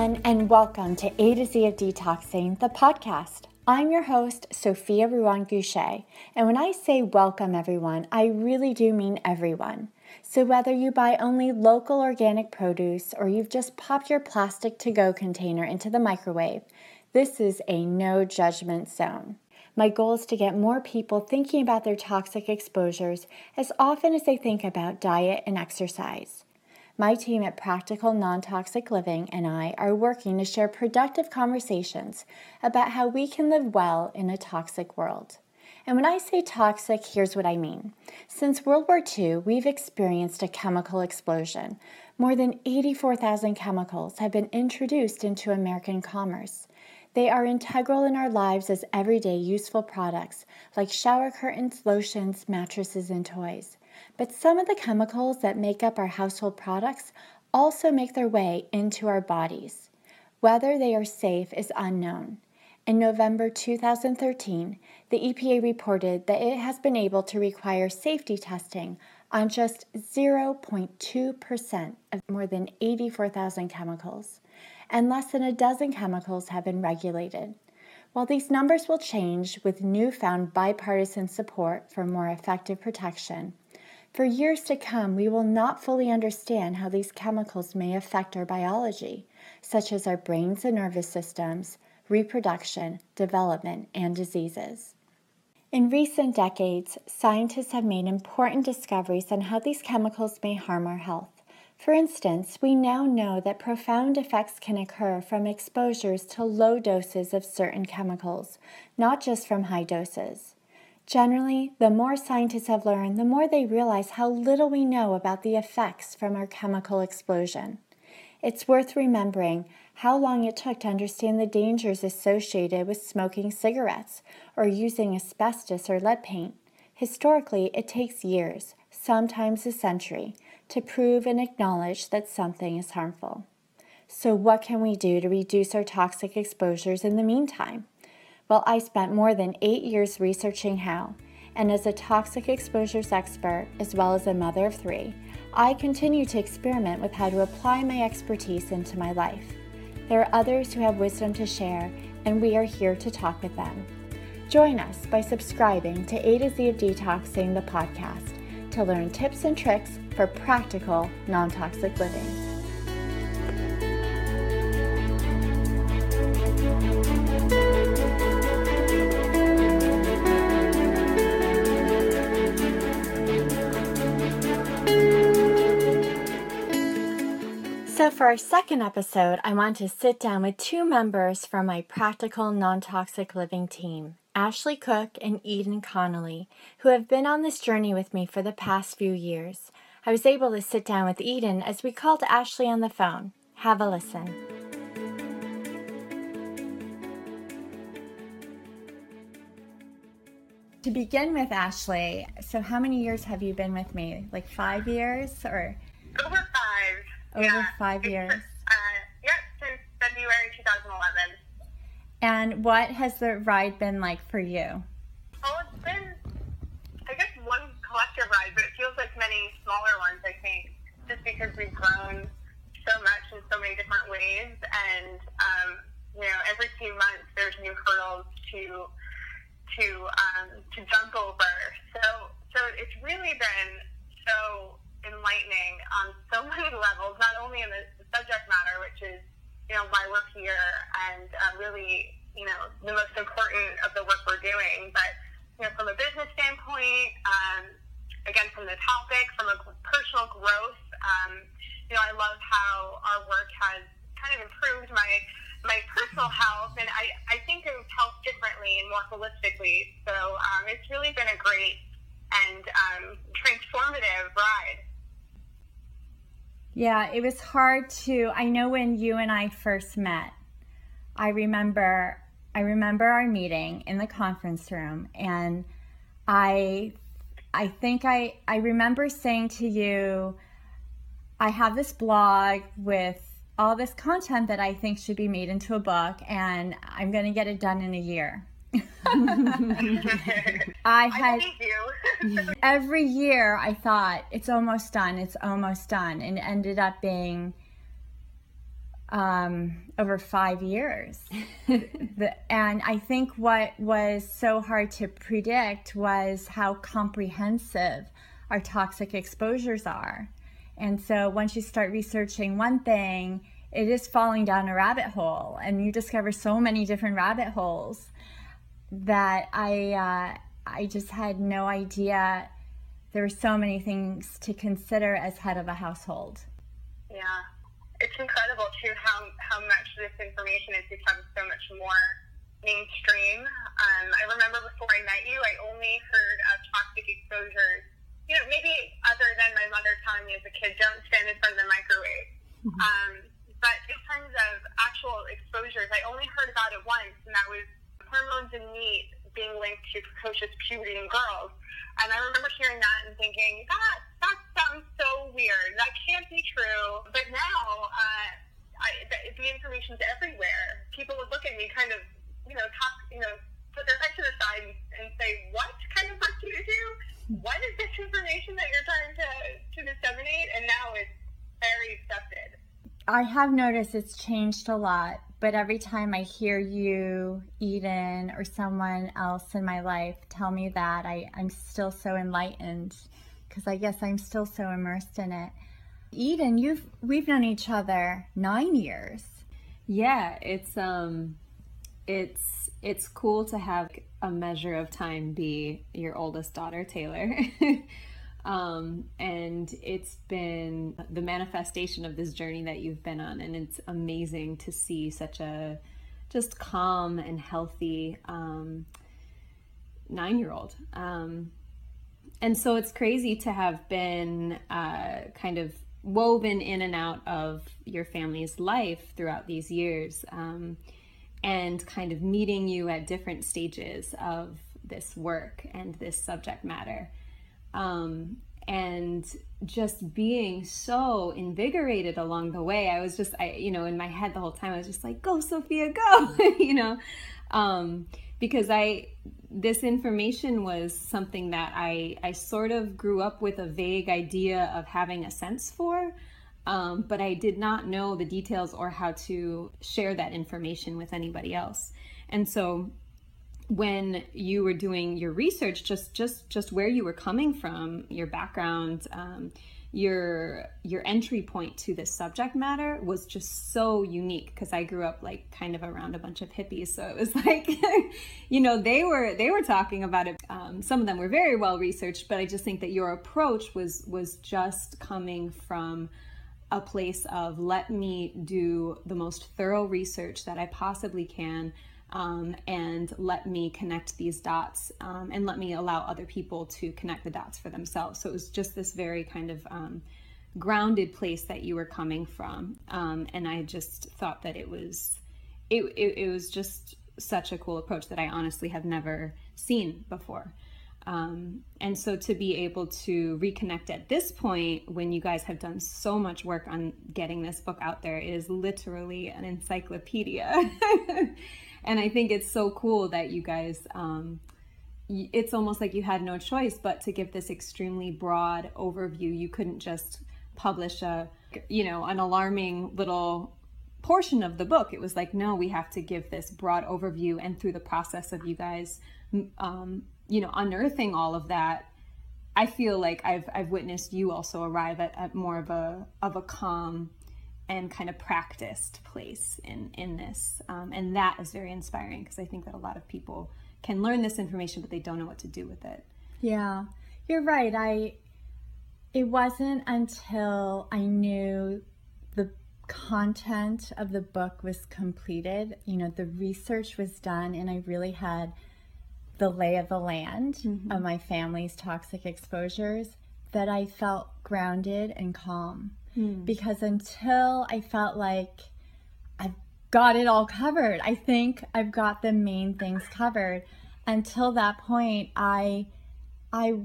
everyone, and welcome to A to Z of Detoxing, the podcast. I'm your host, Sophia Ruan Gushée, and when I say welcome everyone, I really do mean everyone. So, whether you buy only local organic produce or you've just popped your plastic to go container into the microwave, this is a no judgment zone. My goal is to get more people thinking about their toxic exposures as often as they think about diet and exercise. My team at Practical Non Toxic Living and I are working to share productive conversations about how we can live well in a toxic world. And when I say toxic, here's what I mean. Since World War II, we've experienced a chemical explosion. More than 84,000 chemicals have been introduced into American commerce. They are integral in our lives as everyday useful products like shower curtains, lotions, mattresses, and toys. But some of the chemicals that make up our household products also make their way into our bodies. Whether they are safe is unknown. In November 2013, the EPA reported that it has been able to require safety testing on just 0.2% of more than 84,000 chemicals, and less than a dozen chemicals have been regulated. While these numbers will change with newfound bipartisan support for more effective protection, for years to come, we will not fully understand how these chemicals may affect our biology, such as our brains and nervous systems, reproduction, development, and diseases. In recent decades, scientists have made important discoveries on how these chemicals may harm our health. For instance, we now know that profound effects can occur from exposures to low doses of certain chemicals, not just from high doses. Generally, the more scientists have learned, the more they realize how little we know about the effects from our chemical explosion. It's worth remembering how long it took to understand the dangers associated with smoking cigarettes or using asbestos or lead paint. Historically, it takes years, sometimes a century, to prove and acknowledge that something is harmful. So, what can we do to reduce our toxic exposures in the meantime? Well, I spent more than eight years researching how, and as a toxic exposures expert, as well as a mother of three, I continue to experiment with how to apply my expertise into my life. There are others who have wisdom to share, and we are here to talk with them. Join us by subscribing to A to Z of Detoxing, the podcast, to learn tips and tricks for practical, non toxic living. So, for our second episode, I want to sit down with two members from my practical non toxic living team, Ashley Cook and Eden Connolly, who have been on this journey with me for the past few years. I was able to sit down with Eden as we called Ashley on the phone. Have a listen. To begin with, Ashley, so how many years have you been with me? Like five years or? Over five. Over yeah. five years. Uh, yeah, since February 2011. And what has the ride been like for you? Oh, it's been, I guess, one collective ride, but it feels like many smaller ones, I think, just because we've grown so much in so many different ways. And, um, you know, every few months there's new hurdles to to um, to jump over. So so it's really been so enlightening on so many levels, not only in the subject matter, which is, you know, why we're here and uh, really, you know, the most important of the work we're doing, but, you know, from a business standpoint, um, again, from the topic, from a personal growth, um, you know, I love how our work has kind of improved my my personal health, and I, I think of health differently and more holistically. So um, it's really been a great and um, transformative ride. Yeah, it was hard to. I know when you and I first met, I remember. I remember our meeting in the conference room, and I, I think I I remember saying to you, I have this blog with all this content that I think should be made into a book, and I'm going to get it done in a year. I had I every year I thought it's almost done, it's almost done, and it ended up being um, over five years. the, and I think what was so hard to predict was how comprehensive our toxic exposures are. And so once you start researching one thing, it is falling down a rabbit hole, and you discover so many different rabbit holes that I uh, I just had no idea there were so many things to consider as head of a household. Yeah it's incredible too how how much this information has become so much more mainstream. Um, I remember before I met you, I only heard of toxic exposures. You know, maybe other than my mother telling me as a kid, don't stand in front of the microwave. Mm-hmm. Um, but in terms of actual exposures, I only heard about it once, and that was hormones in meat being linked to precocious puberty in girls. And I remember hearing that and thinking, that that sounds so weird. That can't be true. But now, uh, I, the, the information's everywhere. People would look at me kind of, you know, talk, you know, put their head to the side and say, "What kind of work do you do? What is this information that you're trying to to disseminate?" And now it's very accepted. I have noticed it's changed a lot but every time I hear you, Eden, or someone else in my life tell me that, I, I'm still so enlightened because I guess I'm still so immersed in it. Eden, you've we've known each other nine years. Yeah, it's um, it's it's cool to have a measure of time be your oldest daughter, Taylor. Um, and it's been the manifestation of this journey that you've been on. And it's amazing to see such a just calm and healthy um, nine year old. Um, and so it's crazy to have been uh, kind of woven in and out of your family's life throughout these years um, and kind of meeting you at different stages of this work and this subject matter um, and just being so invigorated along the way. I was just, I, you know, in my head the whole time, I was just like, go, Sophia, go, you know, um, because I, this information was something that I, I sort of grew up with a vague idea of having a sense for. Um, but I did not know the details or how to share that information with anybody else. And so when you were doing your research just just just where you were coming from your background um, your your entry point to this subject matter was just so unique because I grew up like kind of around a bunch of hippies. So it was like you know they were they were talking about it. Um, some of them were very well researched but I just think that your approach was was just coming from a place of let me do the most thorough research that I possibly can um, and let me connect these dots um, and let me allow other people to connect the dots for themselves. So it was just this very kind of um, grounded place that you were coming from. Um, and I just thought that it was, it, it, it, was just such a cool approach that I honestly have never seen before. Um, and so to be able to reconnect at this point when you guys have done so much work on getting this book out there is literally an encyclopedia and I think it's so cool that you guys. Um, it's almost like you had no choice but to give this extremely broad overview. You couldn't just publish a, you know, an alarming little portion of the book. It was like, no, we have to give this broad overview. And through the process of you guys, um, you know, unearthing all of that, I feel like I've I've witnessed you also arrive at, at more of a of a calm and kind of practiced place in in this. Um, and that is very inspiring because i think that a lot of people can learn this information but they don't know what to do with it. Yeah. You're right. I it wasn't until i knew the content of the book was completed you know the research was done and i really had the lay of the land mm-hmm. of my family's toxic exposures that i felt grounded and calm Hmm. Because until I felt like I've got it all covered, I think I've got the main things covered. Until that point, I, I,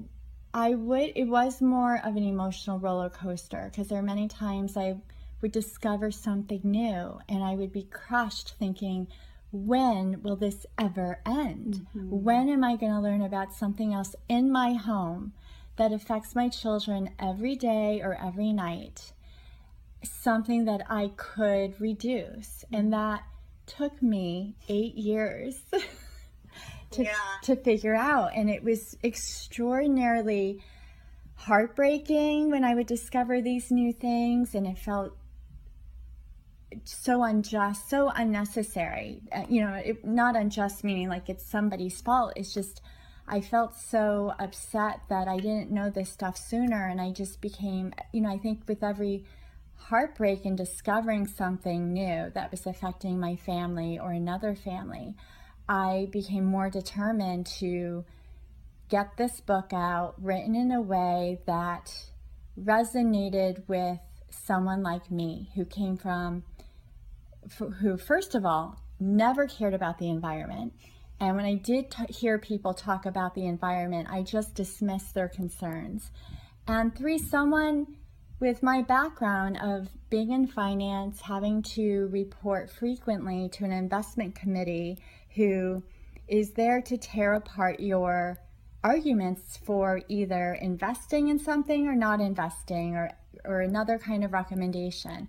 I would. It was more of an emotional roller coaster because there are many times I would discover something new and I would be crushed, thinking, when will this ever end? Mm-hmm. When am I going to learn about something else in my home that affects my children every day or every night? Something that I could reduce. And that took me eight years to, Yeah. to figure out. And it was extraordinarily heartbreaking when I would discover these new things. And it felt so unjust, so unnecessary. Uh, you know, it, not unjust meaning like it's somebody's fault. It's just I felt so upset that I didn't know this stuff sooner, and I just became, you know, I think with every heartbreak and discovering something new that was affecting my family or another family, I became more determined to get this book out written in a way that resonated with someone like me who came from who first of all never cared about the environment. And when i did t- hear people talk about the environment i just dismissed their concerns. And three someone with my background of being in finance having to report frequently to an investment committee who is there to tear apart your arguments for either investing in something or not investing or or another kind of recommendation.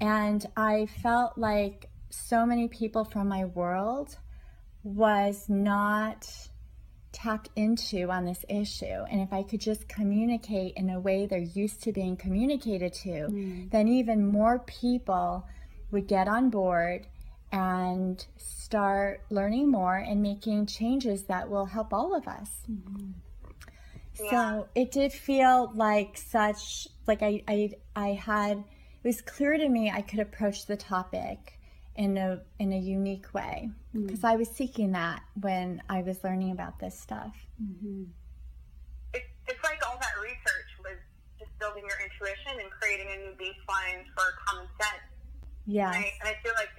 And I felt like so many people from my world was not tapped into on this issue. And if I could just communicate in a way they're used to being communicated to, mm. then even more people would get on board and start learning more and making changes that will help all of us. Mm-hmm. Yeah. So it did feel like such like I I I had it was clear to me I could approach the topic in a in a unique way because mm-hmm. I was seeking that when I was learning about this stuff. Mm-hmm. It, it's like all that research was just building your intuition and creating a new baseline for common sense. Yeah, and, and I feel like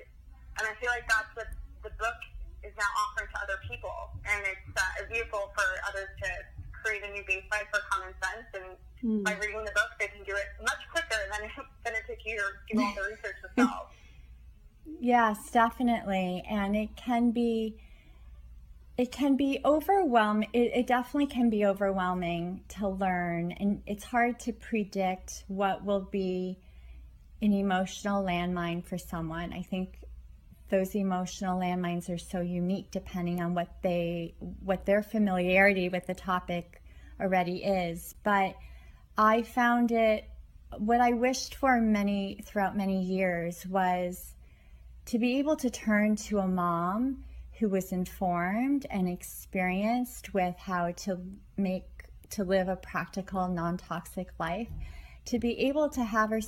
and I feel like that's what the book is now offering to other people, and it's uh, a vehicle for others to create a new baseline for common sense and Mm. By reading the book, they can do it much quicker than, than it took you to do all the research yourself. Yes, definitely. And it can be it can be overwhelming. It, it, definitely can be overwhelming to learn, and it's hard to predict what will be an emotional landmine for someone. I think those emotional landmines are so unique depending on what they what their familiarity with the topic already is. But I found it what I wished for many throughout many years was to be able to turn to a mom who was informed and experienced with how to make to live a practical non-toxic life to be able to have her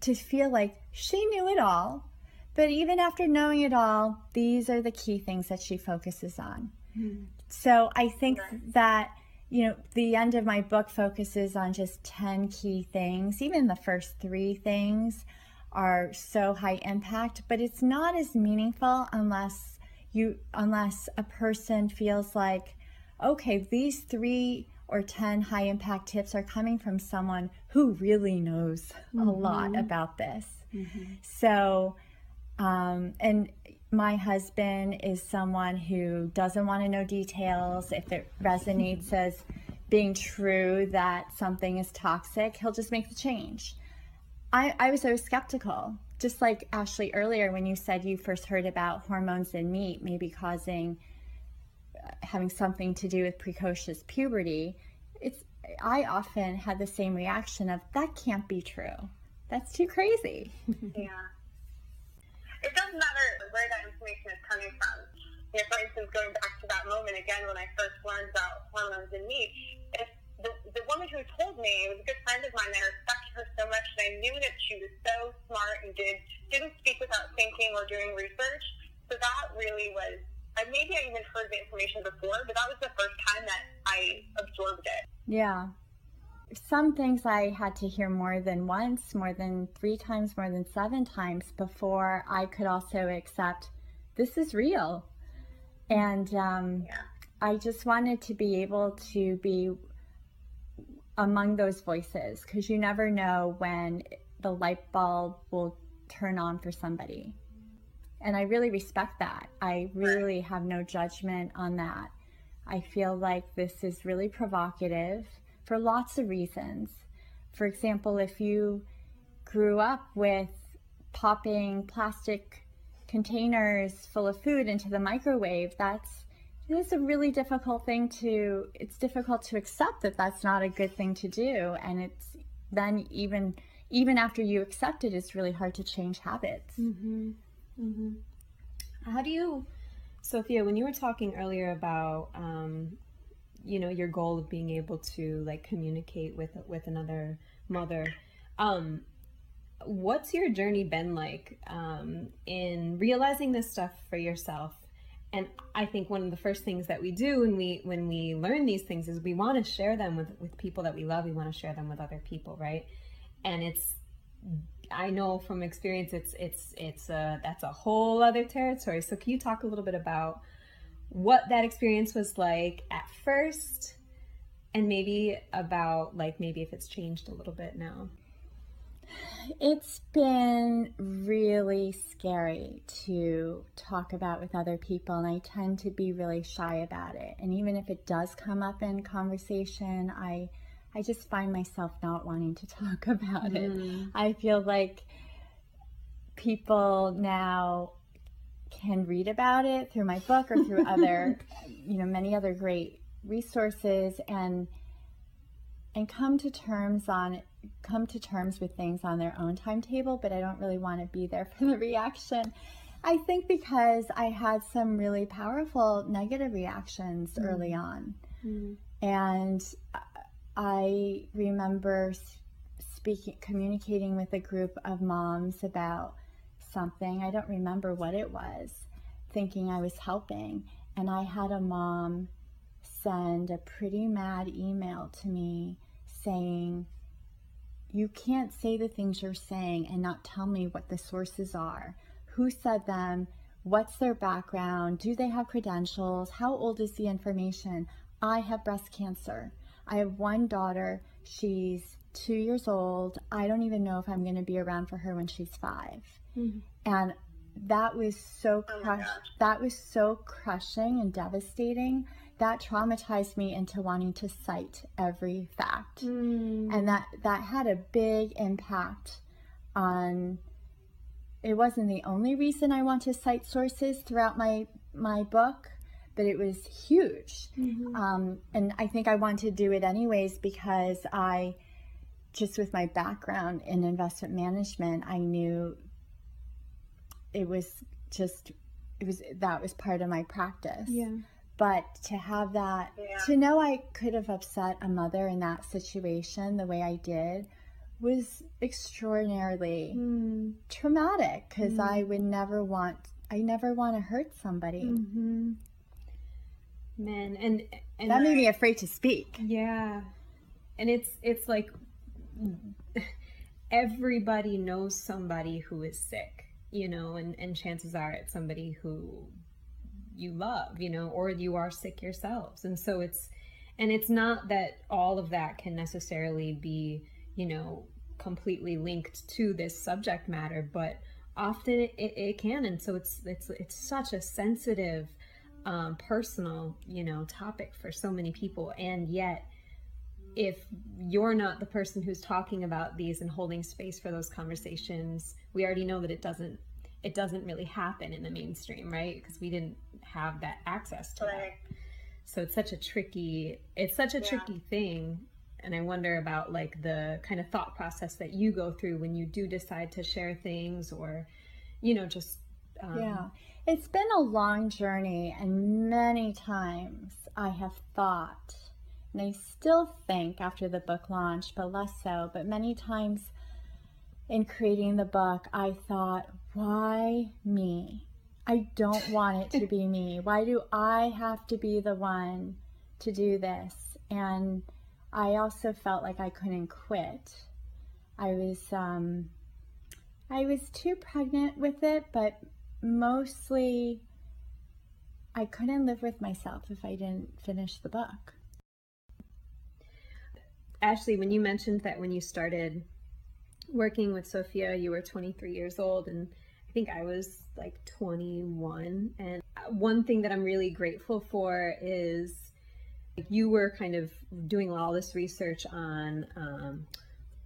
to feel like she knew it all but even after knowing it all these are the key things that she focuses on mm-hmm. so i think that you know, the end of my book focuses on just 10 key things. Even the first three things are so high impact, but it's not as meaningful unless you unless a person feels like okay, these 3 or 10 high impact tips are coming from someone who really knows mm-hmm. a lot about this. Mm-hmm. So um, and my husband is someone who doesn't want to know details. If it resonates as being true that something is toxic, he'll just make the change. I, I was always skeptical, just like Ashley earlier when you said you first heard about hormones in meat maybe causing uh, having something to do with precocious puberty. It's I often had the same reaction of that can't be true. That's too crazy. yeah it doesn't matter where that information is coming from. You know, for instance, going back to that moment again when I first learned about hormones in meat, the, the woman who told me it was a good friend of mine. I respected her so much, and I knew that she was so smart and did didn't speak without thinking or doing research. So that really was. I maybe I even heard the information before, but that was the first time that I absorbed it. Yeah, some things I had to hear more than once, more than three times, more than seven times before I could also accept this is real. And um, yeah. I just wanted to be able to be among those voices because you never know when the light bulb will turn on for somebody. And I really respect that. I really have no judgment on that. I feel like this is really provocative for lots of reasons. For example, if you grew up with popping plastic containers full of food into the microwave, that's it's a really difficult thing to it's difficult to accept that that's not a good thing to do and it's then even even after you accept it it's really hard to change habits mm-hmm. Mm-hmm. how do you sophia when you were talking earlier about um, you know your goal of being able to like communicate with with another mother um, what's your journey been like um, in realizing this stuff for yourself and i think one of the first things that we do when we when we learn these things is we want to share them with with people that we love. We want to share them with other people right? And it's i know from experience it's it's it's a that's a whole other territory. So can you talk a little bit about what that experience was like at first and maybe about like maybe if it's changed a little bit now it's been really scary to talk about with other people, and I tend to be really shy about it. And even if it does come up in conversation, I I just find myself not wanting to talk about it. Mm. I feel like people now can read about it through my book or through other, you know, many other great resources and and come to terms on come to terms with things on their own timetable, but I don't really want to be there for the reaction. I think because I had some really powerful negative reactions mm. early on. Mm. And I remember speaking communicating with a group of moms about something. I don't remember what it was, thinking I was helping. And I had a mom send a pretty mad email to me saying, You can't say the things you're saying and not tell me what the sources are. Who said them? What's their background? Do they have credentials? How old is the information? I have breast cancer. I have one daughter. She's two years old. I don't even know if I'm going to be around for her when she's 5 mm-hmm. And that was so oh crush- oh that was so crushing and devastating that traumatized me into wanting to cite every fact mm. and that that had a big impact on it wasn't the only reason i want to cite sources throughout my my book but it was huge mm-hmm. um, and i think i want to do it anyways because i just with my background in investment management i knew it was just it was that was part of my practice yeah but to have that yeah. to know i could have upset a mother in that situation the way i did was extraordinarily mm. traumatic because mm. i would never want i never want to hurt somebody mm-hmm. man and, and that made me afraid to speak yeah and it's it's like everybody knows somebody who is sick you know and and chances are it's somebody who you love, you know, or you are sick yourselves. And so it's, and it's not that all of that can necessarily be, you know, completely linked to this subject matter, but often it, it can. And so it's, it's, it's such a sensitive, um, personal, you know, topic for so many people. And yet, if you're not the person who's talking about these and holding space for those conversations, we already know that it doesn't it doesn't really happen in the mainstream, right? Because we didn't have that access to right. that. So it's such a tricky it's such a yeah. tricky thing. And I wonder about like the kind of thought process that you go through when you do decide to share things or, you know, just um, yeah. It's been a long journey, and many times I have thought, and I still think after the book launch, but less so, but many times in creating the book, I thought, why me? I don't want it to be me. Why do I have to be the one to do this? And I also felt like I couldn't quit. I was um, I was too pregnant with it, but mostly I couldn't live with myself if I didn't finish the book. Ashley, when you mentioned that when you started working with Sophia, you were 23 years old and I think I was like 21. And one thing that I'm really grateful for is you were kind of doing all this research on um,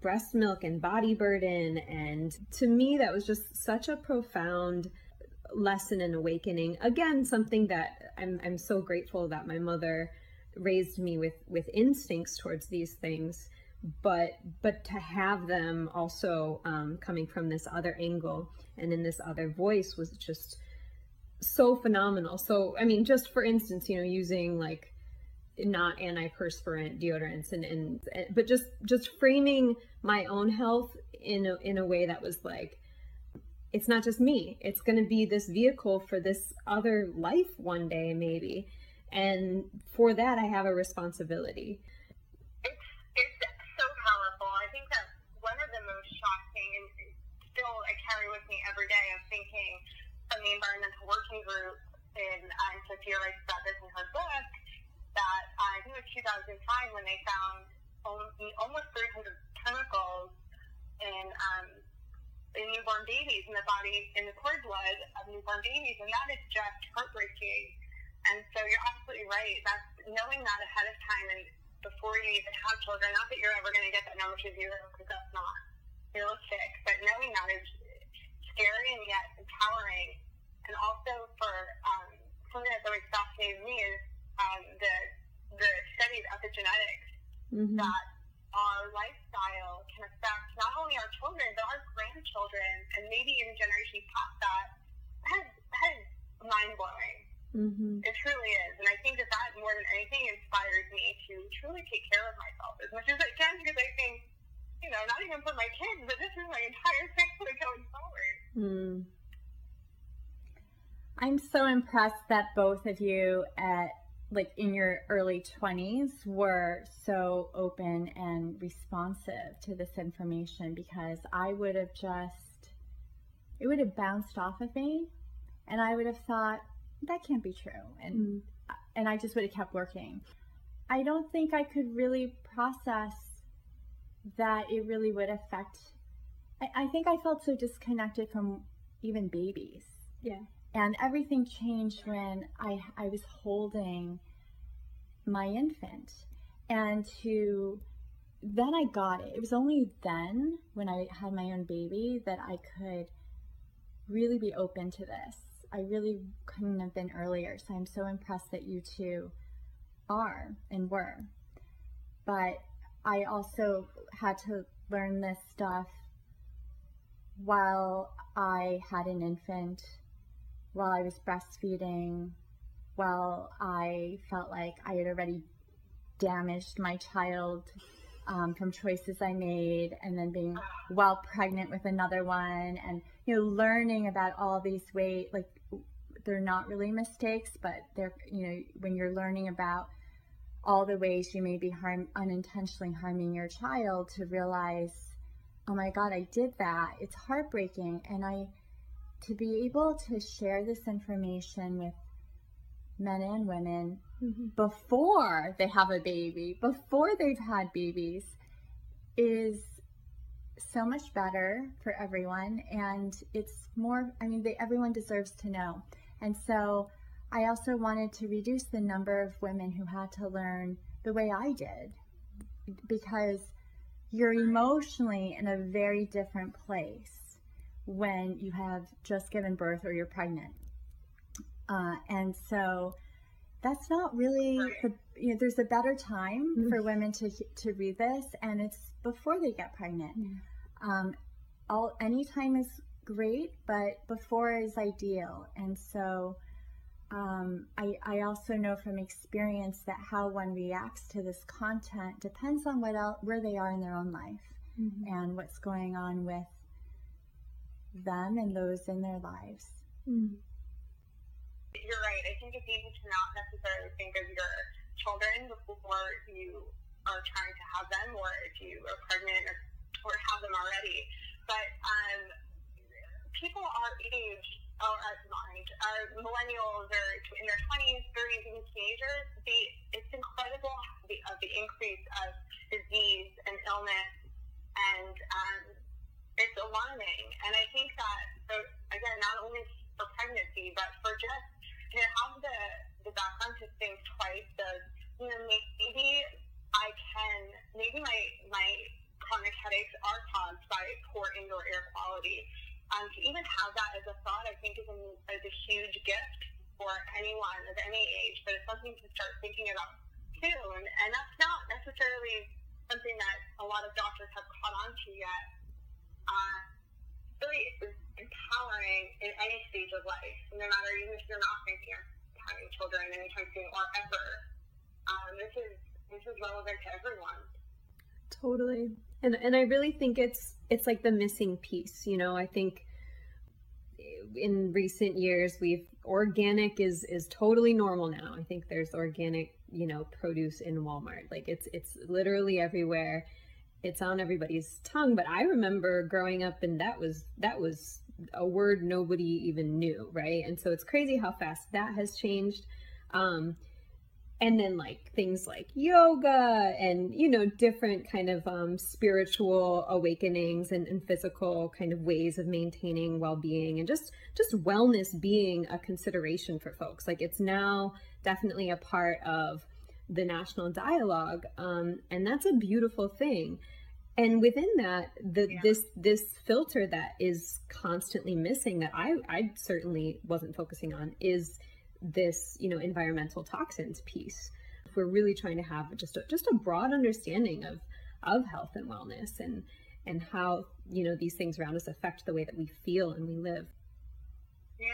breast milk and body burden. And to me, that was just such a profound lesson and awakening. Again, something that I'm, I'm so grateful that my mother raised me with, with instincts towards these things. But but to have them also um, coming from this other angle and in this other voice was just so phenomenal. So I mean, just for instance, you know, using like not antiperspirant deodorants and, and but just just framing my own health in a, in a way that was like it's not just me. It's going to be this vehicle for this other life one day maybe. And for that i have a responsibility. It's it's so powerful i think that one of the most shocking and still i carry with me every day of thinking from the environmental working group and um, sophia writes about this in her book that uh, I think it was 2005 when they found almost 300 chemicals in um, in newborn babies in the body in the cord blood of newborn babies, and that is just heartbreaking. And so you're absolutely right. That's knowing that ahead of time and before you even have children. Not that you're ever going to get that number to zero, because that's not realistic. But knowing that is scary and yet empowering. And also for um, something that's always fascinated me is um, the the study of epigenetics mm-hmm. that our lifestyle can affect not only our children but our grandchildren and maybe even generations past that. That is, that is mind blowing. Mm-hmm. It truly is, and I think that that more than anything inspires me to truly take care of myself as much as I can because I think, you know, not even for my kids, but this is my entire family going forward. Mm. I'm so impressed that both of you at like in your early 20s were so open and responsive to this information because I would have just it would have bounced off of me and I would have thought that can't be true and mm. and I just would have kept working. I don't think I could really process that it really would affect I, I think I felt so disconnected from even babies. Yeah. And everything changed when I, I was holding my infant. And to then I got it. It was only then, when I had my own baby, that I could really be open to this. I really couldn't have been earlier. So I'm so impressed that you two are and were. But I also had to learn this stuff while I had an infant while I was breastfeeding, while I felt like I had already damaged my child um, from choices I made, and then being while pregnant with another one, and you know, learning about all these ways, like they're not really mistakes, but they're you know, when you're learning about all the ways you may be harm unintentionally harming your child, to realize, oh my God, I did that. It's heartbreaking, and I to be able to share this information with men and women mm-hmm. before they have a baby, before they've had babies, is so much better for everyone. And it's more, I mean, they, everyone deserves to know. And so I also wanted to reduce the number of women who had to learn the way I did because you're emotionally in a very different place when you have just given birth or you're pregnant. Uh, and so that's not really the, you know, there's a better time mm-hmm. for women to, to read this and it's before they get pregnant. Mm-hmm. Um, all, any time is great, but before is ideal. And so, um, I, I, also know from experience that how one reacts to this content depends on what else, where they are in their own life mm-hmm. and what's going on with them and those in their lives. Mm. You're right. I think it's easy to not necessarily think of your children before you are trying to have them, or if you are pregnant or, or have them already. But um, people our age, or uh, age, our millennials or in their 20s, 30s, even teenagers, the, it's incredible the, uh, the increase of disease and illness and um, it's alarming. And I think that, so again, not only for pregnancy, but for just to have the, the background to think twice of, you know, maybe I can, maybe my, my chronic headaches are caused by poor indoor air quality. Um, to even have that as a thought, I think is a, is a huge gift for anyone of any age, but it's something to start thinking about too. And, and that's not necessarily something that a lot of doctors have caught on to yet. Uh, really empowering in any stage of life, no matter even if you're not thinking of having children anytime soon or ever. Um, this is this is relevant to everyone. Totally. And and I really think it's it's like the missing piece, you know. I think in recent years we've organic is is totally normal now. I think there's organic, you know, produce in Walmart. Like it's it's literally everywhere. It's on everybody's tongue, but I remember growing up and that was that was a word nobody even knew, right? And so it's crazy how fast that has changed. Um, and then like things like yoga and you know different kind of um, spiritual awakenings and, and physical kind of ways of maintaining well-being and just just wellness being a consideration for folks like it's now definitely a part of the national dialogue um, and that's a beautiful thing and within that the yeah. this this filter that is constantly missing that i i certainly wasn't focusing on is this you know environmental toxins piece. We're really trying to have just a, just a broad understanding of of health and wellness and and how you know these things around us affect the way that we feel and we live. Yeah.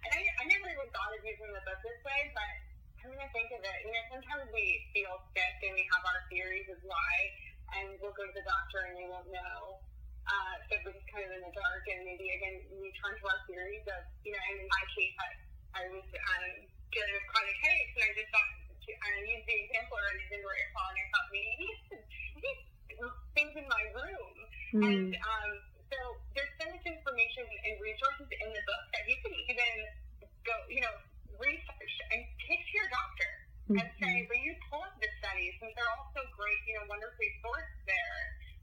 And I, I never even thought of using the book this way but coming to think of it. You know sometimes we feel sick and we have our theories of why and we'll go to the doctor and they won't know. Uh, so we're just kind of in the dark and maybe again we turn to our theories of you know and in my case I I was um, dealing with chronic headaches, and I just thought, I used the example already, indoor air quality, and I thought, maybe things in my room. Mm. And um, so there's so much information and resources in the book that you can even go, you know, research and take to your doctor mm-hmm. and say, but you pull up the studies, since they're all so great, you know, wonderfully sourced there,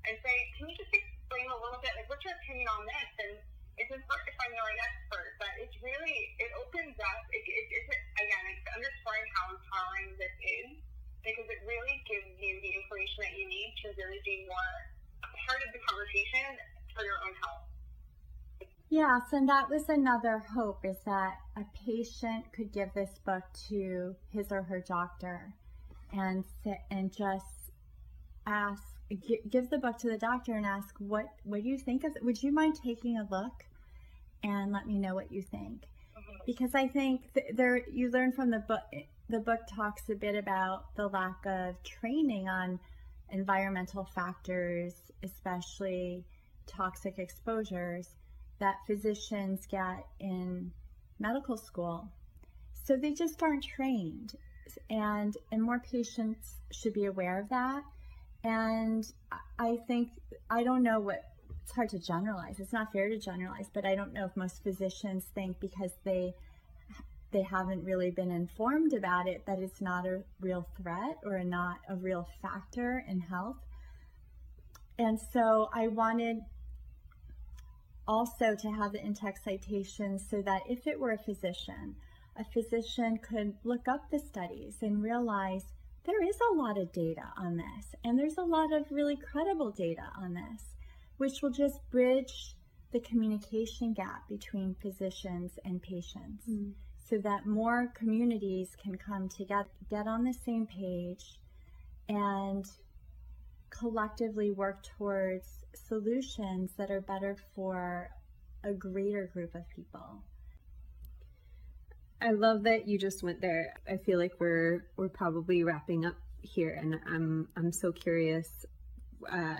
and say, can you just explain a little bit, like, what's your opinion on this? And it's important to find the right expert, but it's really, it opens up, it, it, it's, again, it's underscoring how empowering this is, because it really gives you the information that you need to really be more a part of the conversation for your own health. Yes, and that was another hope is that a patient could give this book to his or her doctor and sit and just ask give the book to the doctor and ask what what do you think of it? would you mind taking a look and let me know what you think mm-hmm. because i think th- there you learn from the book the book talks a bit about the lack of training on environmental factors especially toxic exposures that physicians get in medical school so they just aren't trained and and more patients should be aware of that and i think i don't know what it's hard to generalize. It's not fair to generalize, but I don't know if most physicians think because they they haven't really been informed about it that it's not a real threat or not a real factor in health. And so I wanted also to have the in-text citations so that if it were a physician, a physician could look up the studies and realize there is a lot of data on this and there's a lot of really credible data on this which will just bridge the communication gap between physicians and patients mm. so that more communities can come together, get on the same page, and collectively work towards solutions that are better for a greater group of people. I love that you just went there. I feel like we're we're probably wrapping up here and I'm I'm so curious uh,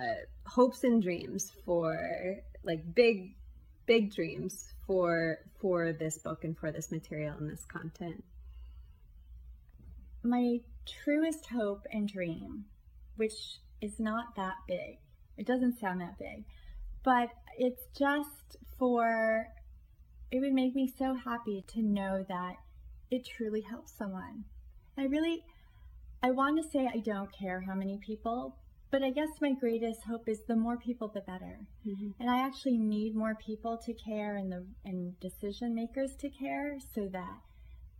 hopes and dreams for like big big dreams for for this book and for this material and this content my truest hope and dream which is not that big it doesn't sound that big but it's just for it would make me so happy to know that it truly helps someone i really i want to say i don't care how many people but I guess my greatest hope is the more people, the better. Mm-hmm. And I actually need more people to care and the and decision makers to care so that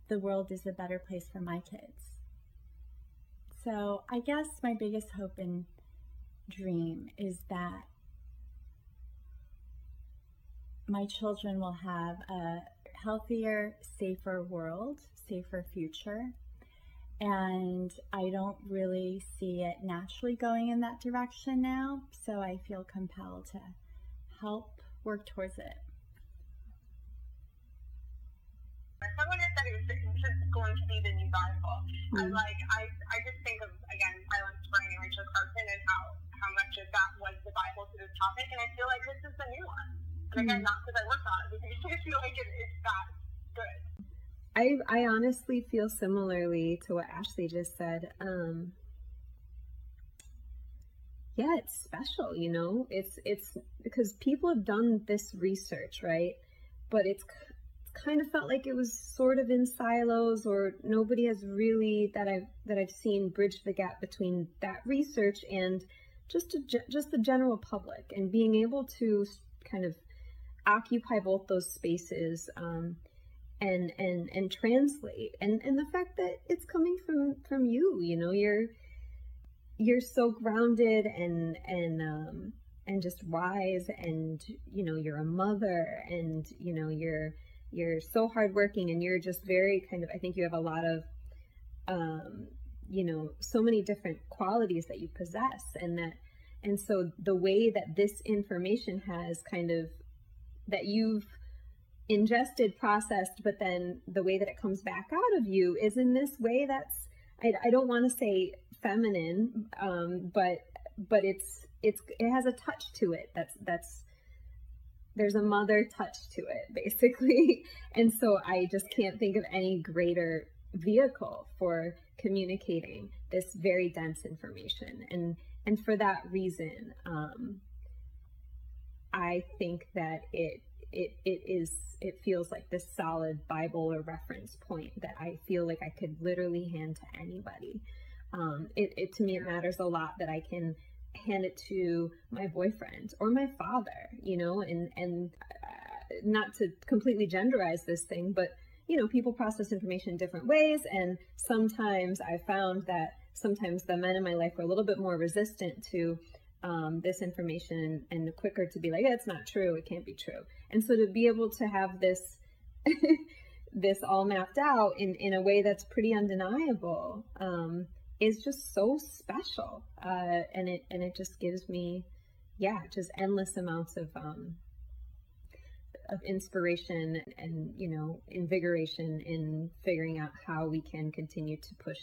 the world is a better place for my kids. So I guess my biggest hope and dream is that my children will have a healthier, safer world, safer future. And I don't really see it naturally going in that direction now, so I feel compelled to help work towards it. Someone has said it was going to be the new Bible. Mm. And like I, I just think of again Silent Spring and Rachel Carson and how how much of that was the Bible to this topic, and I feel like this is the new one. And again, mm. not because I worked on it, because I feel like it, it's that good. I I honestly feel similarly to what Ashley just said. Um, yeah, it's special, you know. It's it's because people have done this research, right? But it's kind of felt like it was sort of in silos or nobody has really that I've that I've seen bridge the gap between that research and just just the general public and being able to kind of occupy both those spaces um, and and and translate. And and the fact that it's coming from from you you know you're you're so grounded and and um and just wise and you know you're a mother and you know you're you're so hardworking and you're just very kind of i think you have a lot of um, you know so many different qualities that you possess and that and so the way that this information has kind of that you've ingested processed but then the way that it comes back out of you is in this way that's i, I don't want to say feminine um, but but it's it's it has a touch to it that's that's there's a mother touch to it basically. And so i just can't think of any greater vehicle for communicating this very dense information. And and for that reason um, i think that it it it is it feels like this solid bible or reference point that i feel like i could literally hand to anybody. Um, it, it to me it matters a lot that i can hand it to my boyfriend or my father, you know, and and uh, not to completely genderize this thing, but you know, people process information in different ways, and sometimes I found that sometimes the men in my life were a little bit more resistant to um, this information and quicker to be like, it's not true, it can't be true, and so to be able to have this. this all mapped out in, in a way that's pretty undeniable um, is just so special uh, and it and it just gives me yeah just endless amounts of um, of inspiration and you know invigoration in figuring out how we can continue to push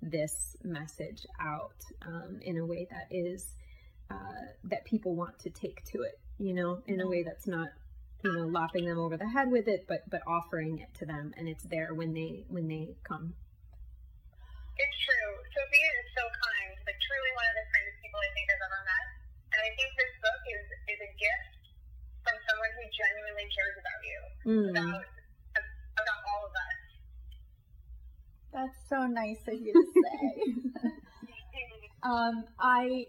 this message out um, in a way that is uh, that people want to take to it you know in a way that's not you know lopping them over the head with it but but offering it to them and it's there when they when they come it's true. Sophia is so kind, like truly one of the kindest people I think I've ever met. And I think this book is, is a gift from someone who genuinely cares about you, mm. about, about all of us. That's so nice of you to say. um, I,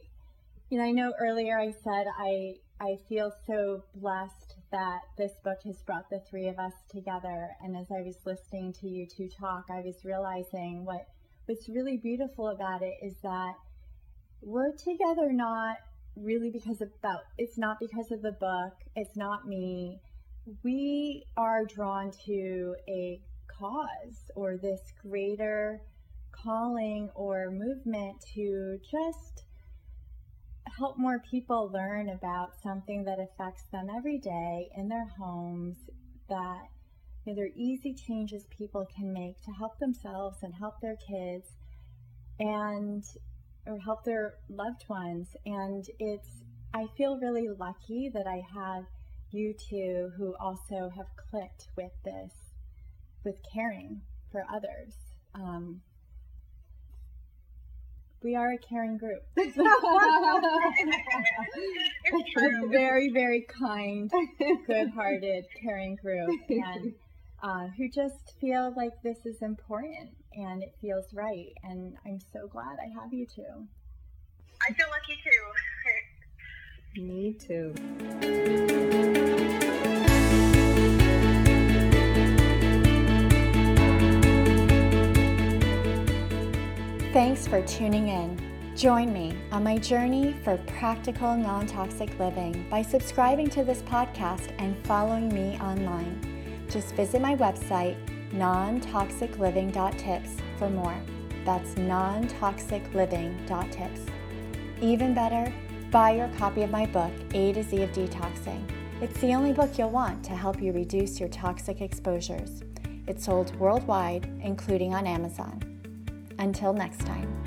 you know, I know earlier I said I I feel so blessed that this book has brought the three of us together. And as I was listening to you two talk, I was realizing what what's really beautiful about it is that we're together not really because of about it's not because of the book it's not me. We are drawn to a cause or this greater calling or movement to just help more people learn about something that affects them every day in their homes that you know, they're easy changes people can make to help themselves and help their kids and or help their loved ones. And it's I feel really lucky that I have you two who also have clicked with this, with caring for others. Um, we are a caring group. a very, very kind, good hearted, caring group. And uh, who just feel like this is important and it feels right. And I'm so glad I have you too. I feel lucky too. Me too. Thanks for tuning in. Join me on my journey for practical non toxic living by subscribing to this podcast and following me online. Just visit my website, nontoxicliving.tips, for more. That's nontoxicliving.tips. Even better, buy your copy of my book, A to Z of Detoxing. It's the only book you'll want to help you reduce your toxic exposures. It's sold worldwide, including on Amazon. Until next time.